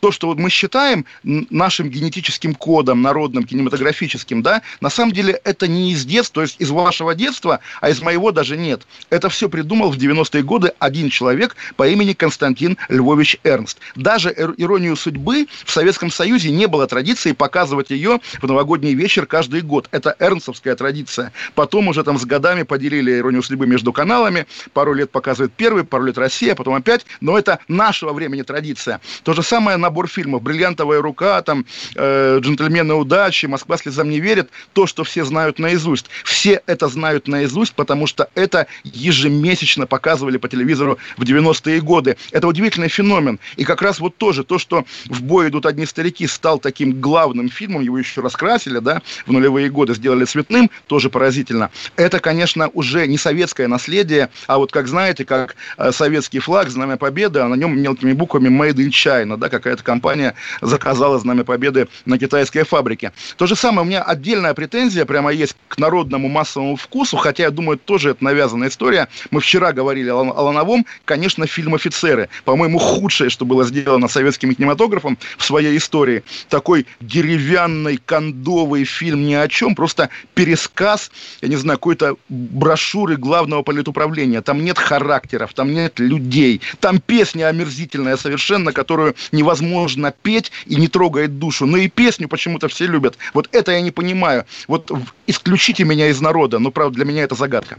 [SPEAKER 3] то, что вот мы считаем нашим генетическим кодом, народным, кинематографическим, да, на самом деле это не из детства, то есть из вашего детства, а из моего даже нет. Это все придумал в 90-е годы один человек по имени Константин Львович Эрнст. Даже иронию судьбы в Советском Союзе не было традиции показывать ее в новогодний вечер каждый год. Это эрнстовская традиция. Потом уже там с годами поделили иронию судьбы между каналами. Пару лет показывает первый, пару лет Россия, потом опять но это нашего времени традиция. То же самое набор фильмов «Бриллиантовая рука», там, э, «Джентльмены удачи», «Москва слезам не верит», то, что все знают наизусть. Все это знают наизусть, потому что это ежемесячно показывали по телевизору в 90-е годы. Это удивительный феномен. И как раз вот тоже то, что «В бой идут одни старики» стал таким главным фильмом, его еще раскрасили, да, в нулевые годы сделали цветным, тоже поразительно. Это, конечно, уже не советское наследие, а вот, как знаете, как э, советский флаг, знамя Победы, а на нем мелкими буквами Made in China, да, какая-то компания заказала Знамя Победы на китайской фабрике. То же самое, у меня отдельная претензия прямо есть к народному массовому вкусу, хотя, я думаю, тоже это навязанная история. Мы вчера говорили о, Лановом, конечно, фильм «Офицеры». По-моему, худшее, что было сделано советским кинематографом в своей истории. Такой деревянный, кондовый фильм ни о чем, просто пересказ, я не знаю, какой-то брошюры главного политуправления. Там нет характеров, там нет людей, там там песня омерзительная совершенно, которую невозможно петь и не трогает душу. Но и песню почему-то все любят. Вот это я не понимаю. Вот исключите меня из народа. Но, правда, для меня это загадка.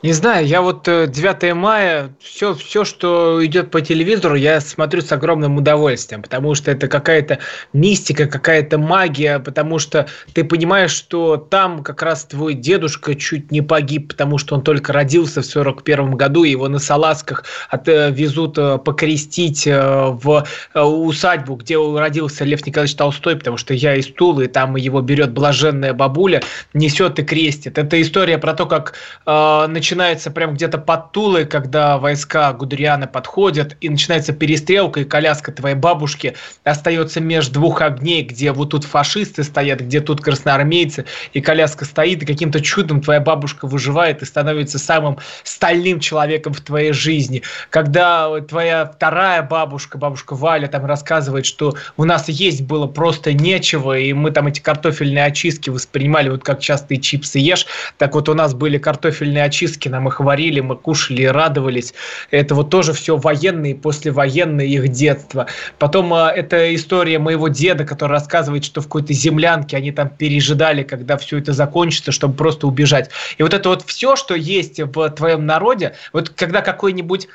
[SPEAKER 2] Не знаю, я вот 9 э, мая, все, все, что идет по телевизору, я смотрю с огромным удовольствием, потому что это какая-то мистика, какая-то магия, потому что ты понимаешь, что там как раз твой дедушка чуть не погиб, потому что он только родился в 41 году, его на салазках отвезут э, покрестить э, в усадьбу, где родился Лев Николаевич Толстой, потому что я из Тулы, и там его берет блаженная бабуля, несет и крестит. Это история про то, как э, начинается прям где-то под Тулой, когда войска Гудериана подходят, и начинается перестрелка, и коляска твоей бабушки остается между двух огней, где вот тут фашисты стоят, где тут красноармейцы, и коляска стоит, и каким-то чудом твоя бабушка выживает и становится самым стальным человеком в твоей жизни. Когда твоя вторая бабушка, бабушка Валя, там рассказывает, что у нас есть было просто нечего, и мы там эти картофельные очистки воспринимали вот как частые чипсы ешь, так вот у нас были картофельные очистки сосиски, нам их варили, мы кушали и радовались. Это вот тоже все военные, послевоенные их детство. Потом а, это история моего деда, который рассказывает, что в какой-то землянке они там пережидали, когда все это закончится, чтобы просто убежать. И вот это вот все, что есть в твоем народе, вот когда какой-нибудь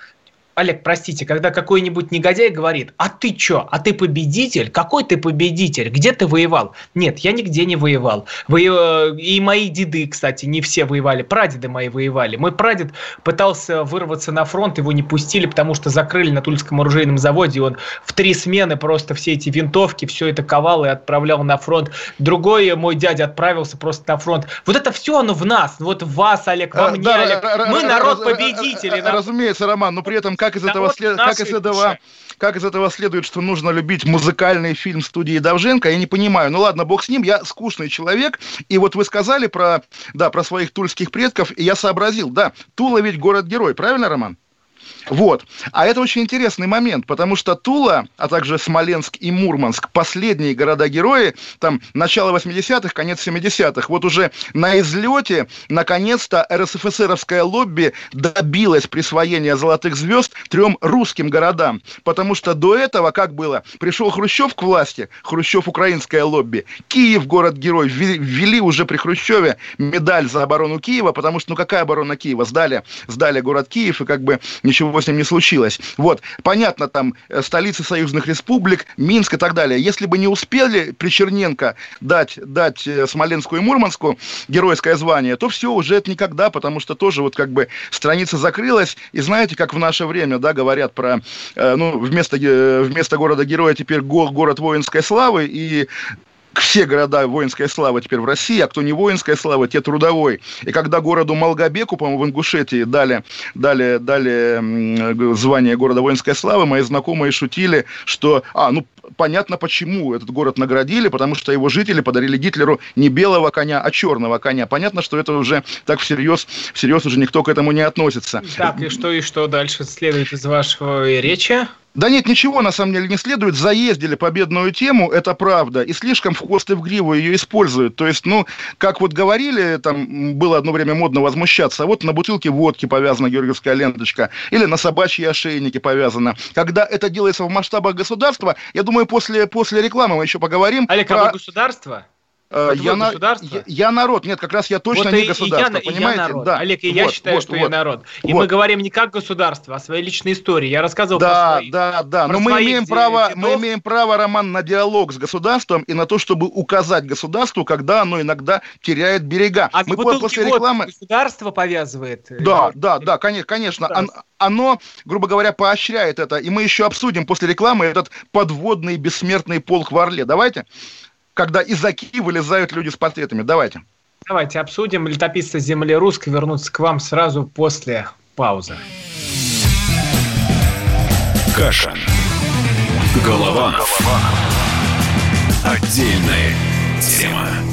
[SPEAKER 2] Олег, простите, когда какой-нибудь негодяй говорит, а ты чё, а ты победитель? Какой ты победитель? Где ты воевал? Нет, я нигде не воевал. Вы, э, и мои деды, кстати, не все воевали, прадеды мои воевали. Мой прадед пытался вырваться на фронт, его не пустили, потому что закрыли на Тульском оружейном заводе, он в три смены просто все эти винтовки, все это ковал и отправлял на фронт. Другой мой дядя отправился просто на фронт. Вот это все оно в нас, вот в вас, Олег, во а, мне, да, Олег. Мы народ победителей.
[SPEAKER 3] Разумеется, Роман, но при этом как из этого, след... как из этого, как из этого следует, что нужно любить музыкальный фильм студии Давженко, я не понимаю. Ну ладно, бог с ним, я скучный человек, и вот вы сказали про, да, про своих тульских предков, и я сообразил, да, Тула ведь город-герой, правильно, Роман? Вот. А это очень интересный момент, потому что Тула, а также Смоленск и Мурманск, последние города-герои, там, начало 80-х, конец 70-х, вот уже на излете, наконец-то, РСФСРовское лобби добилось присвоения золотых звезд трем русским городам. Потому что до этого, как было, пришел Хрущев к власти, Хрущев украинское лобби, Киев город-герой, ввели уже при Хрущеве медаль за оборону Киева, потому что, ну какая оборона Киева? Сдали, сдали город Киев, и как бы ничего с ним не случилось. Вот, понятно, там э, столицы союзных республик, Минск и так далее. Если бы не успели при Черненко дать, дать э, Смоленску и Мурманску геройское звание, то все, уже это никогда, потому что тоже вот как бы страница закрылась, и знаете, как в наше время, да, говорят про, э, ну, вместо, вместо города-героя теперь го- город воинской славы, и все города воинской славы теперь в России, а кто не воинская слава, те трудовой. И когда городу Малгобеку, по-моему, в Ингушетии дали, дали, дали звание города воинской славы, мои знакомые шутили, что, а, ну, понятно, почему этот город наградили, потому что его жители подарили Гитлеру не белого коня, а черного коня. Понятно, что это уже так всерьез, всерьез уже никто к этому не относится.
[SPEAKER 2] Так, и что, и что дальше следует из вашего речи?
[SPEAKER 3] Да нет, ничего на самом деле не следует. Заездили победную тему, это правда. И слишком в хвост и в гриву ее используют. То есть, ну, как вот говорили, там было одно время модно возмущаться, а вот на бутылке водки повязана георгиевская ленточка, или на собачьи ошейники повязана. Когда это делается в масштабах государства, я думаю, после, после рекламы мы еще поговорим.
[SPEAKER 2] Олег, про... а государство?
[SPEAKER 3] Это я, на, я, я народ, нет, как раз я точно вот не и, государство,
[SPEAKER 2] и я,
[SPEAKER 3] понимаете?
[SPEAKER 2] И я народ.
[SPEAKER 3] Да.
[SPEAKER 2] Олег, и я вот, считаю, вот, что вот, я народ. И вот. мы говорим не как государство, а своей личной истории. Я рассказывал
[SPEAKER 3] да,
[SPEAKER 2] про свои,
[SPEAKER 3] Да, да, но мы имеем, право, мы имеем право, Роман, на диалог с государством и на то, чтобы указать государству, когда оно иногда теряет берега.
[SPEAKER 2] А
[SPEAKER 3] мы
[SPEAKER 2] после рекламы... государство повязывает?
[SPEAKER 3] Да, да, да, конечно, конечно. Оно, грубо говоря, поощряет это. И мы еще обсудим после рекламы этот подводный бессмертный полк в Орле. Давайте? Когда из Оки вылезают люди с портретами. Давайте.
[SPEAKER 2] Давайте обсудим. Летописцы земли русской вернутся к вам сразу после паузы.
[SPEAKER 1] Каша. Голова. Отдельная тема.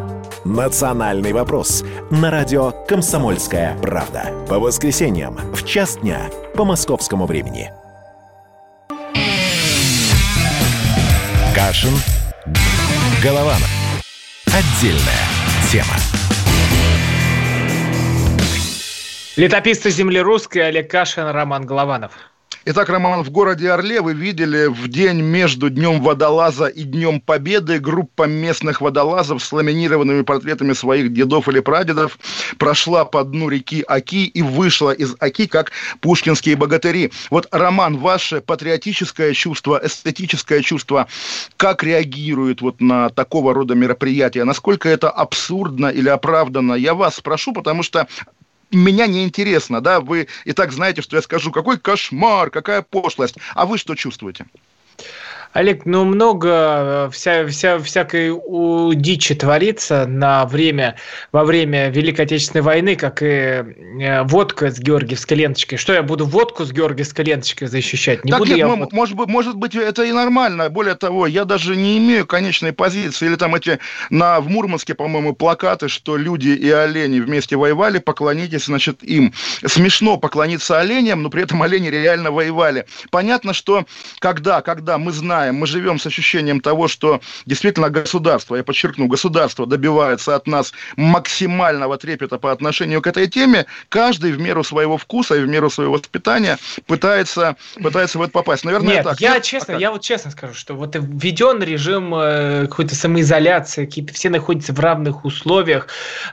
[SPEAKER 6] «Национальный вопрос» на радио «Комсомольская правда». По воскресеньям в час дня по московскому времени. Кашин. Голованов. Отдельная тема.
[SPEAKER 2] Летописцы земли русской Олег Кашин, Роман Голованов.
[SPEAKER 3] Итак, Роман, в городе Орле вы видели в день между Днем водолаза и Днем Победы группа местных водолазов с ламинированными портретами своих дедов или прадедов прошла по дну реки Аки и вышла из Аки как пушкинские богатыри. Вот, Роман, ваше патриотическое чувство, эстетическое чувство, как реагирует вот на такого рода мероприятия? Насколько это абсурдно или оправданно? Я вас спрошу, потому что меня не интересно, да, вы и так знаете, что я скажу, какой кошмар, какая пошлость, а вы что чувствуете?
[SPEAKER 2] Олег, ну много э, вся, вся, всякой у дичи творится на время, во время Великой Отечественной войны, как и э, водка с георгиевской ленточкой. Что я буду водку с георгиевской ленточкой защищать? Не
[SPEAKER 3] так
[SPEAKER 2] буду
[SPEAKER 3] нет,
[SPEAKER 2] я
[SPEAKER 3] ну, может, быть, может быть, это и нормально. Более того, я даже не имею конечной позиции. Или там эти на, в Мурманске, по-моему, плакаты, что люди и олени вместе воевали, поклонитесь, значит, им. Смешно поклониться оленям, но при этом олени реально воевали. Понятно, что когда, когда мы знаем, знаем, мы живем с ощущением того, что действительно государство, я подчеркну, государство добивается от нас максимального трепета по отношению к этой теме, каждый в меру своего вкуса и в меру своего воспитания пытается, пытается в это попасть. Наверное,
[SPEAKER 2] Нет,
[SPEAKER 3] так.
[SPEAKER 2] Я, Нет, честно, пока. я вот честно скажу, что вот введен режим э, какой-то самоизоляции, какие-то все находятся в равных условиях.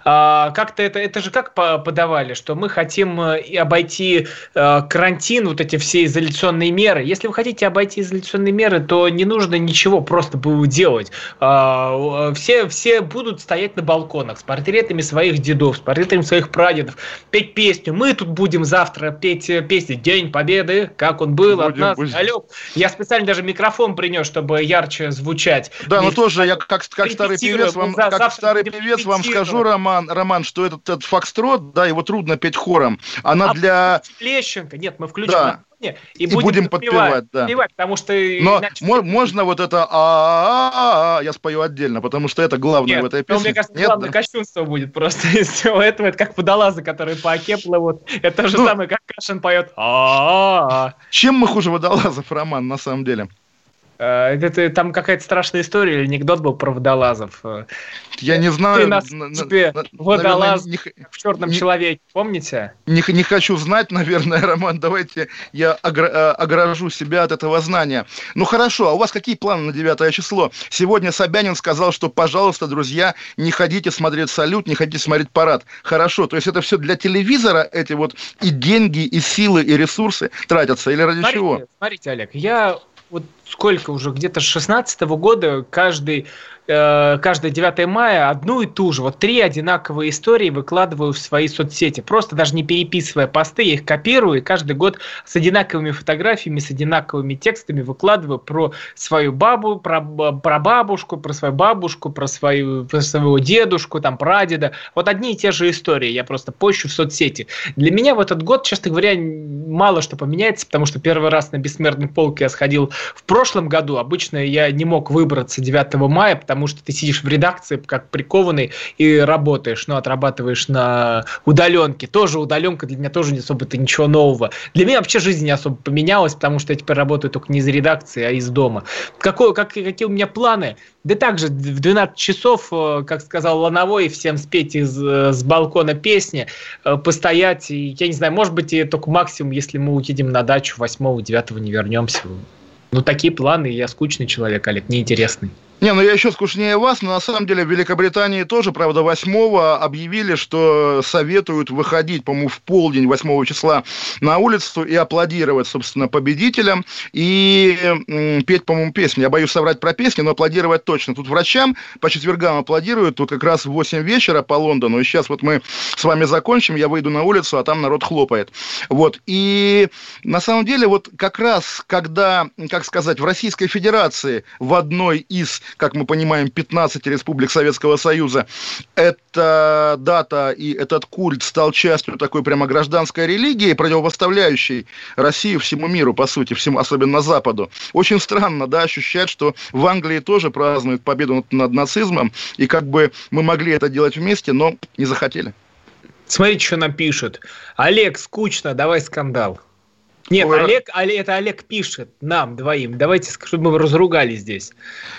[SPEAKER 2] А, как-то это, это же как подавали, что мы хотим э, обойти э, карантин, вот эти все изоляционные меры. Если вы хотите обойти изоляционные меры, то не нужно ничего просто было делать. А, все, все будут стоять на балконах с портретами своих дедов, с портретами своих прадедов, петь песню. Мы тут будем завтра петь э, песню «День Победы», как он был будем, от нас будем. далек. Я специально даже микрофон принес, чтобы ярче звучать.
[SPEAKER 3] Да, но тоже я как, как старый певец вам, за, как старый певец вам скажу, Роман, Роман, что этот, этот фокстрот, да, его трудно петь хором. Она а для...
[SPEAKER 2] Лещенко, нет, мы включим да
[SPEAKER 3] и, и будем, будем подпевать, да.
[SPEAKER 2] Подпевать, потому что
[SPEAKER 3] Но иначе... можно вот это а я спою отдельно, потому что это главное
[SPEAKER 2] Нет,
[SPEAKER 3] в этой песне.
[SPEAKER 2] мне кажется, главное кощунство будет просто из всего этого. Это как водолазы, которые по оке плывут. Это то же самое, как Кашин поет а
[SPEAKER 3] Чем мы хуже водолазов, Роман, на самом деле?
[SPEAKER 2] Э, это, там какая-то страшная история или анекдот был про водолазов.
[SPEAKER 3] Я не знаю.
[SPEAKER 2] Ты на тебе водолаз не, в черном не, человеке, помните?
[SPEAKER 3] Не, не хочу знать, наверное, Роман. Давайте я огражу себя от этого знания. Ну хорошо, а у вас какие планы на 9 число? Сегодня Собянин сказал, что, пожалуйста, друзья, не ходите смотреть салют, не ходите смотреть парад. Хорошо, то есть это все для телевизора, эти вот и деньги, и силы, и ресурсы тратятся, или ради
[SPEAKER 2] смотрите,
[SPEAKER 3] чего?
[SPEAKER 2] Смотрите, Олег, я вот сколько уже, где-то с 16 -го года каждый каждое 9 мая одну и ту же, вот три одинаковые истории выкладываю в свои соцсети. Просто даже не переписывая посты, я их копирую и каждый год с одинаковыми фотографиями, с одинаковыми текстами выкладываю про свою бабу, про, про бабушку, про свою бабушку, про, свою, про своего дедушку, там, прадеда. Вот одни и те же истории я просто пощу в соцсети. Для меня в этот год, честно говоря, мало что поменяется, потому что первый раз на бессмертный полк я сходил в прошлом году. Обычно я не мог выбраться 9 мая, потому потому что ты сидишь в редакции как прикованный и работаешь, ну, отрабатываешь на удаленке. Тоже удаленка для меня тоже не особо-то ничего нового. Для меня вообще жизнь не особо поменялась, потому что я теперь работаю только не из редакции, а из дома. Какой, как, какие у меня планы? Да также в 12 часов, э, как сказал Лановой, всем спеть из, э, с балкона песни, э, постоять, и, я не знаю, может быть, и только максимум, если мы уедем на дачу 8-9 не вернемся. Ну, такие планы, я скучный человек, Олег, неинтересный.
[SPEAKER 3] Не, ну я еще скучнее вас, но на самом деле в Великобритании тоже, правда, 8 объявили, что советуют выходить, по-моему, в полдень 8 числа на улицу и аплодировать, собственно, победителям и петь, по-моему, песни. Я боюсь соврать про песни, но аплодировать точно. Тут врачам по четвергам аплодируют, тут как раз в 8 вечера по Лондону, и сейчас вот мы с вами закончим, я выйду на улицу, а там народ хлопает. Вот, и на самом деле вот как раз, когда, как сказать, в Российской Федерации в одной из как мы понимаем, 15 республик Советского Союза, эта дата и этот культ стал частью такой прямо гражданской религии, противопоставляющей Россию всему миру, по сути, всему, особенно Западу. Очень странно, да, ощущать, что в Англии тоже празднуют победу над, над нацизмом, и как бы мы могли это делать вместе, но не захотели.
[SPEAKER 2] Смотрите, что нам пишут. Олег, скучно, давай скандал. Нет, Ой, Олег, это Олег пишет нам двоим. Давайте, чтобы мы разругались здесь.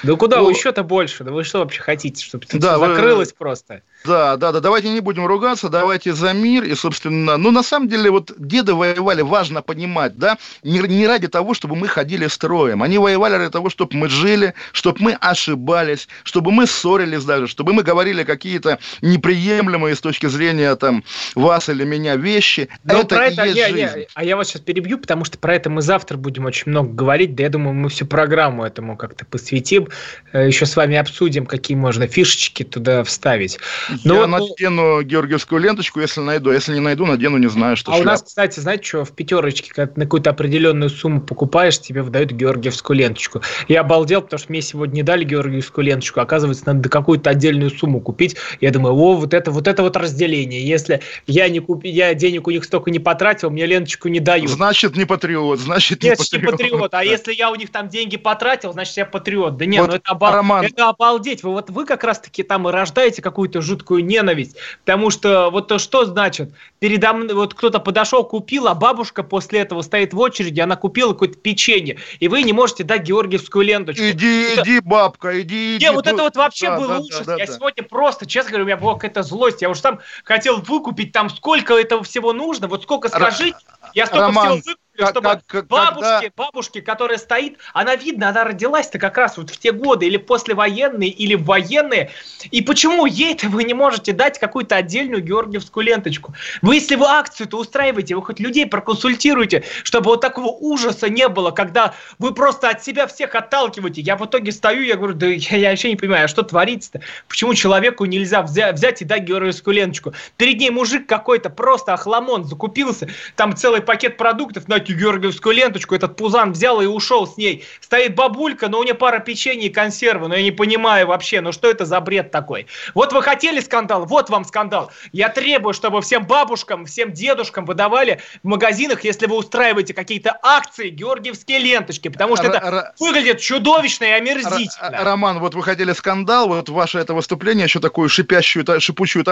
[SPEAKER 2] Да куда ну, вы еще-то больше? Да вы что вообще хотите, чтобы да, закрылось вы... просто?
[SPEAKER 3] Да, да, да, давайте не будем ругаться, давайте за мир. И, собственно, ну, на самом деле, вот деды воевали, важно понимать, да, не, не ради того, чтобы мы ходили строем. Они воевали ради того, чтобы мы жили, чтобы мы ошибались, чтобы мы ссорились даже, чтобы мы говорили какие-то неприемлемые с точки зрения, там, вас или меня вещи.
[SPEAKER 2] Но это, это и есть я, жизнь. Я, а я вас сейчас перебью, потому что про это мы завтра будем очень много говорить. Да я думаю, мы всю программу этому как-то посвятим. Э, Еще с вами обсудим, какие можно фишечки туда вставить.
[SPEAKER 3] Но я вот, надену георгиевскую ленточку, если найду. Если не найду, надену, не знаю, что
[SPEAKER 2] А шляп. у нас, кстати, знаете, что в пятерочке, когда на какую-то определенную сумму покупаешь, тебе выдают георгиевскую ленточку. Я обалдел, потому что мне сегодня не дали георгиевскую ленточку. Оказывается, надо какую-то отдельную сумму купить. Я думаю, о, вот это вот это вот разделение. Если я, не куп... я денег у них столько не потратил, мне ленточку не дают.
[SPEAKER 3] Значит, не патриот. Значит, не
[SPEAKER 2] Нет, патриот. не патриот. А если я у них там деньги потратил, значит, я патриот. Да нет, вот ну это, обал... Роман... это обалдеть. Вы, вот вы как раз-таки там и рождаете какую-то жуткую жуткую ненависть, потому что вот то что значит? Передо мной вот кто-то подошел, купил, а бабушка после этого стоит в очереди, она купила какое-то печенье, и вы не можете дать георгиевскую ленточку.
[SPEAKER 3] Иди, это... иди, бабка, иди, иди.
[SPEAKER 2] Не, вот это вот вообще да, был да, ужас. Да, да, я да. сегодня просто, честно говоря, у меня была какая-то злость. Я уже там хотел выкупить там сколько этого всего нужно, вот сколько скажите, я столько Роман, всего выкупил как, чтобы как, как, бабушке, когда... бабушке, которая стоит, она видно, она родилась-то как раз вот в те годы, или послевоенные, или военные. И почему ей-то вы не можете дать какую-то отдельную георгиевскую ленточку? Вы, если вы акцию-то устраиваете, вы хоть людей проконсультируете, чтобы вот такого ужаса не было, когда вы просто от себя всех отталкиваете. Я в итоге стою, я говорю, да я, я вообще не понимаю, а что творится-то? Почему человеку нельзя взять, взять и дать георгиевскую ленточку? Перед ней мужик какой-то просто охламон закупился, там целый пакет продуктов, на эту георгиевскую ленточку, этот пузан взял и ушел с ней. Стоит бабулька, но у нее пара печенья и консервы, но я не понимаю вообще, ну что это за бред такой? Вот вы хотели скандал, вот вам скандал. Я требую, чтобы всем бабушкам, всем дедушкам выдавали в магазинах, если вы устраиваете какие-то акции, георгиевские ленточки, потому что это выглядит чудовищно и омерзительно.
[SPEAKER 3] Роман, вот вы хотели скандал, вот ваше это выступление, еще такую шипящую, шипучую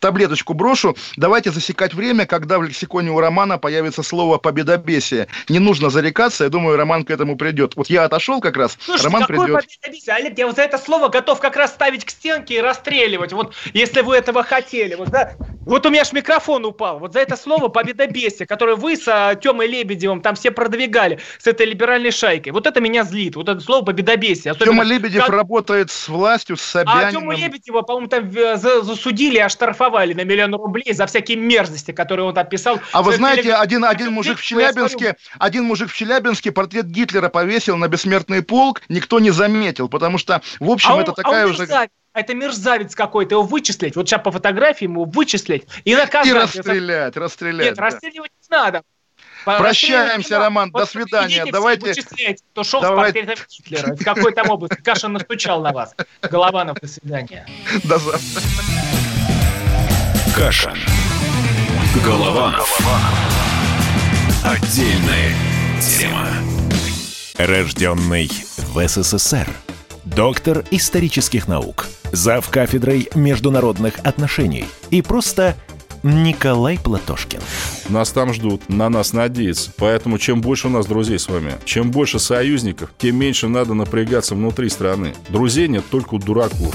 [SPEAKER 3] таблеточку брошу. Давайте засекать время, когда в лексиконе у Романа появится слово «победобесие» победобесие. Не нужно зарекаться, я думаю, Роман к этому придет. Вот я отошел как раз,
[SPEAKER 2] Слушайте,
[SPEAKER 3] Роман
[SPEAKER 2] какое
[SPEAKER 3] придет.
[SPEAKER 2] победобесие? Олег, я вот за это слово готов как раз ставить к стенке и расстреливать. Вот если вы этого хотели. Вот, да? вот у меня ж микрофон упал. Вот за это слово победобесие, которое вы с а, Тёмой Лебедевым там все продвигали с этой либеральной шайкой. Вот это меня злит. Вот это слово победобесие.
[SPEAKER 3] Тёма Лебедев как... работает с властью, с Собяниным.
[SPEAKER 2] А Тёму Лебедева, по-моему, там засудили и оштрафовали на миллион рублей за всякие мерзости, которые он описал.
[SPEAKER 3] А вы знаете, телег... один, один мужик в Челябинске, один мужик в Челябинске портрет Гитлера повесил на бессмертный полк, никто не заметил, потому что, в общем,
[SPEAKER 2] а он,
[SPEAKER 3] это такая
[SPEAKER 2] а он
[SPEAKER 3] уже...
[SPEAKER 2] Мерзавец. Это мерзавец какой-то, его вычислить. Вот сейчас по фотографии ему вычислить и наказать.
[SPEAKER 3] И расстрелять, расстрелять.
[SPEAKER 2] Нет, да. расстреливать не надо.
[SPEAKER 3] Прощаемся, Роман, вот до свидания. Давайте.
[SPEAKER 2] Кто шел Давайте. с портретом Гитлера. В какой там области? Кашин настучал на вас. Голованов, до свидания.
[SPEAKER 3] До завтра.
[SPEAKER 1] Кашин. Голованов. Отдельная тема.
[SPEAKER 6] Рожденный в СССР. Доктор исторических наук. Зав кафедрой международных отношений. И просто Николай Платошкин.
[SPEAKER 7] Нас там ждут, на нас надеются. Поэтому чем больше у нас друзей с вами, чем больше союзников, тем меньше надо напрягаться внутри страны. Друзей нет только у дураков.